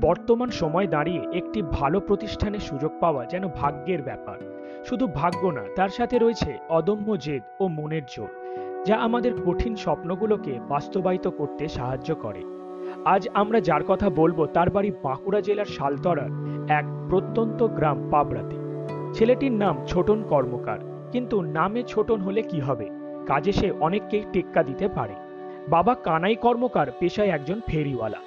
বর্তমান সময় দাঁড়িয়ে একটি ভালো প্রতিষ্ঠানে সুযোগ পাওয়া যেন ভাগ্যের ব্যাপার। শুধু ভাগ্য না, তার সাথে রয়েছে অদম্য জেদ ও মনের জোর, যা আমাদের কঠিন স্বপ্নগুলোকে বাস্তবায়িত করতে সাহায্য করে। আজ আমরা যার কথা বলব তার বাড়ি বাঁকুড়া জেলার শালতরার এক প্রত্যন্ত গ্রাম পাবড়াতে। ছেলেটির নাম ছোটন কর্মকার, কিন্তু নামে ছোটন হলে কি হবে? কাজে সে অনেককেই টেক্কা দিতে পারে। বাবা কানাই কর্মকার, পেশায় একজন ফেরিওয়ালা।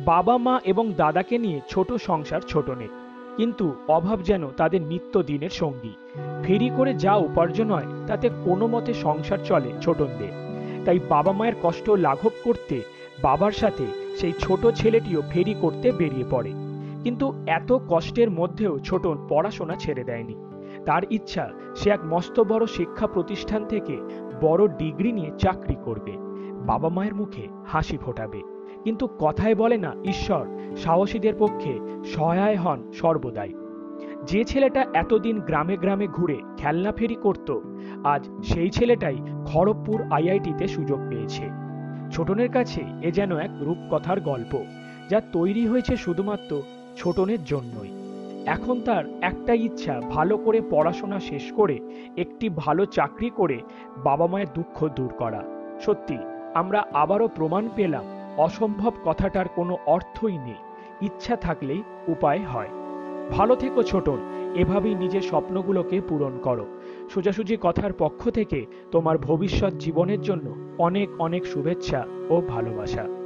বাবা, মা এবং দাদাকে নিয়ে ছোট সংসার ছোটনের কিন্তু অভাব যেন তাদের নিত্য দিনের সঙ্গী। ফেরি করে যা উপার্জন হয়, তাতে কোনো মতে সংসার চলে ছোটনদের। তাই বাবা মায়ের কষ্ট লাঘব করতে বাবার সাথে সেই ছোট ছেলেটিও ফেরি করতে বেরিয়ে পড়ে। কিন্তু এত কষ্টের মধ্যেও ছোটন পড়াশোনা ছেড়ে দেয়নি। তার ইচ্ছা, সে এক মস্ত বড় শিক্ষা প্রতিষ্ঠান থেকে বড় ডিগ্রি নিয়ে চাকরি করবে। বাবা মায়ের মুখে হাসি ফোটাবে। কিন্তু কথায় বলে না ঈশ্বর, সাহসীদের পক্ষে সহায় হন সর্বদাই। যে ছেলেটা এতদিন গ্রামে গ্রামে ঘুরে খেলনা ফেরি করত, আজ সেই ছেলেটাই খড়গপুর আইআইটিতে সুযোগ পেয়েছে। ছোটনের কাছে এ যেন এক রূপকথার গল্প, যা তৈরি হয়েছে শুধুমাত্র ছোটনের জন্যই। এখন তার একটা ইচ্ছা ভালো করে পড়াশোনা শেষ করে একটি ভালো চাকরি করে বাবা মায়ের দুঃখ দূর করা। সত্যি, আমরা আবারও প্রমাণ পেলাম অসম্ভব কথাটার কোনো অর্থই নেই। ইচ্ছা থাকলেই উপায় হয়। ভালো থেকো ছোটন, এভাবেই নিজের স্বপ্নগুলোকে পূরণ করো। সোজাসুজি কথার পক্ষ থেকে তোমার ভবিষ্যৎ জীবনের জন্য অনেক অনেক শুভেচ্ছা ও ভালোবাসা।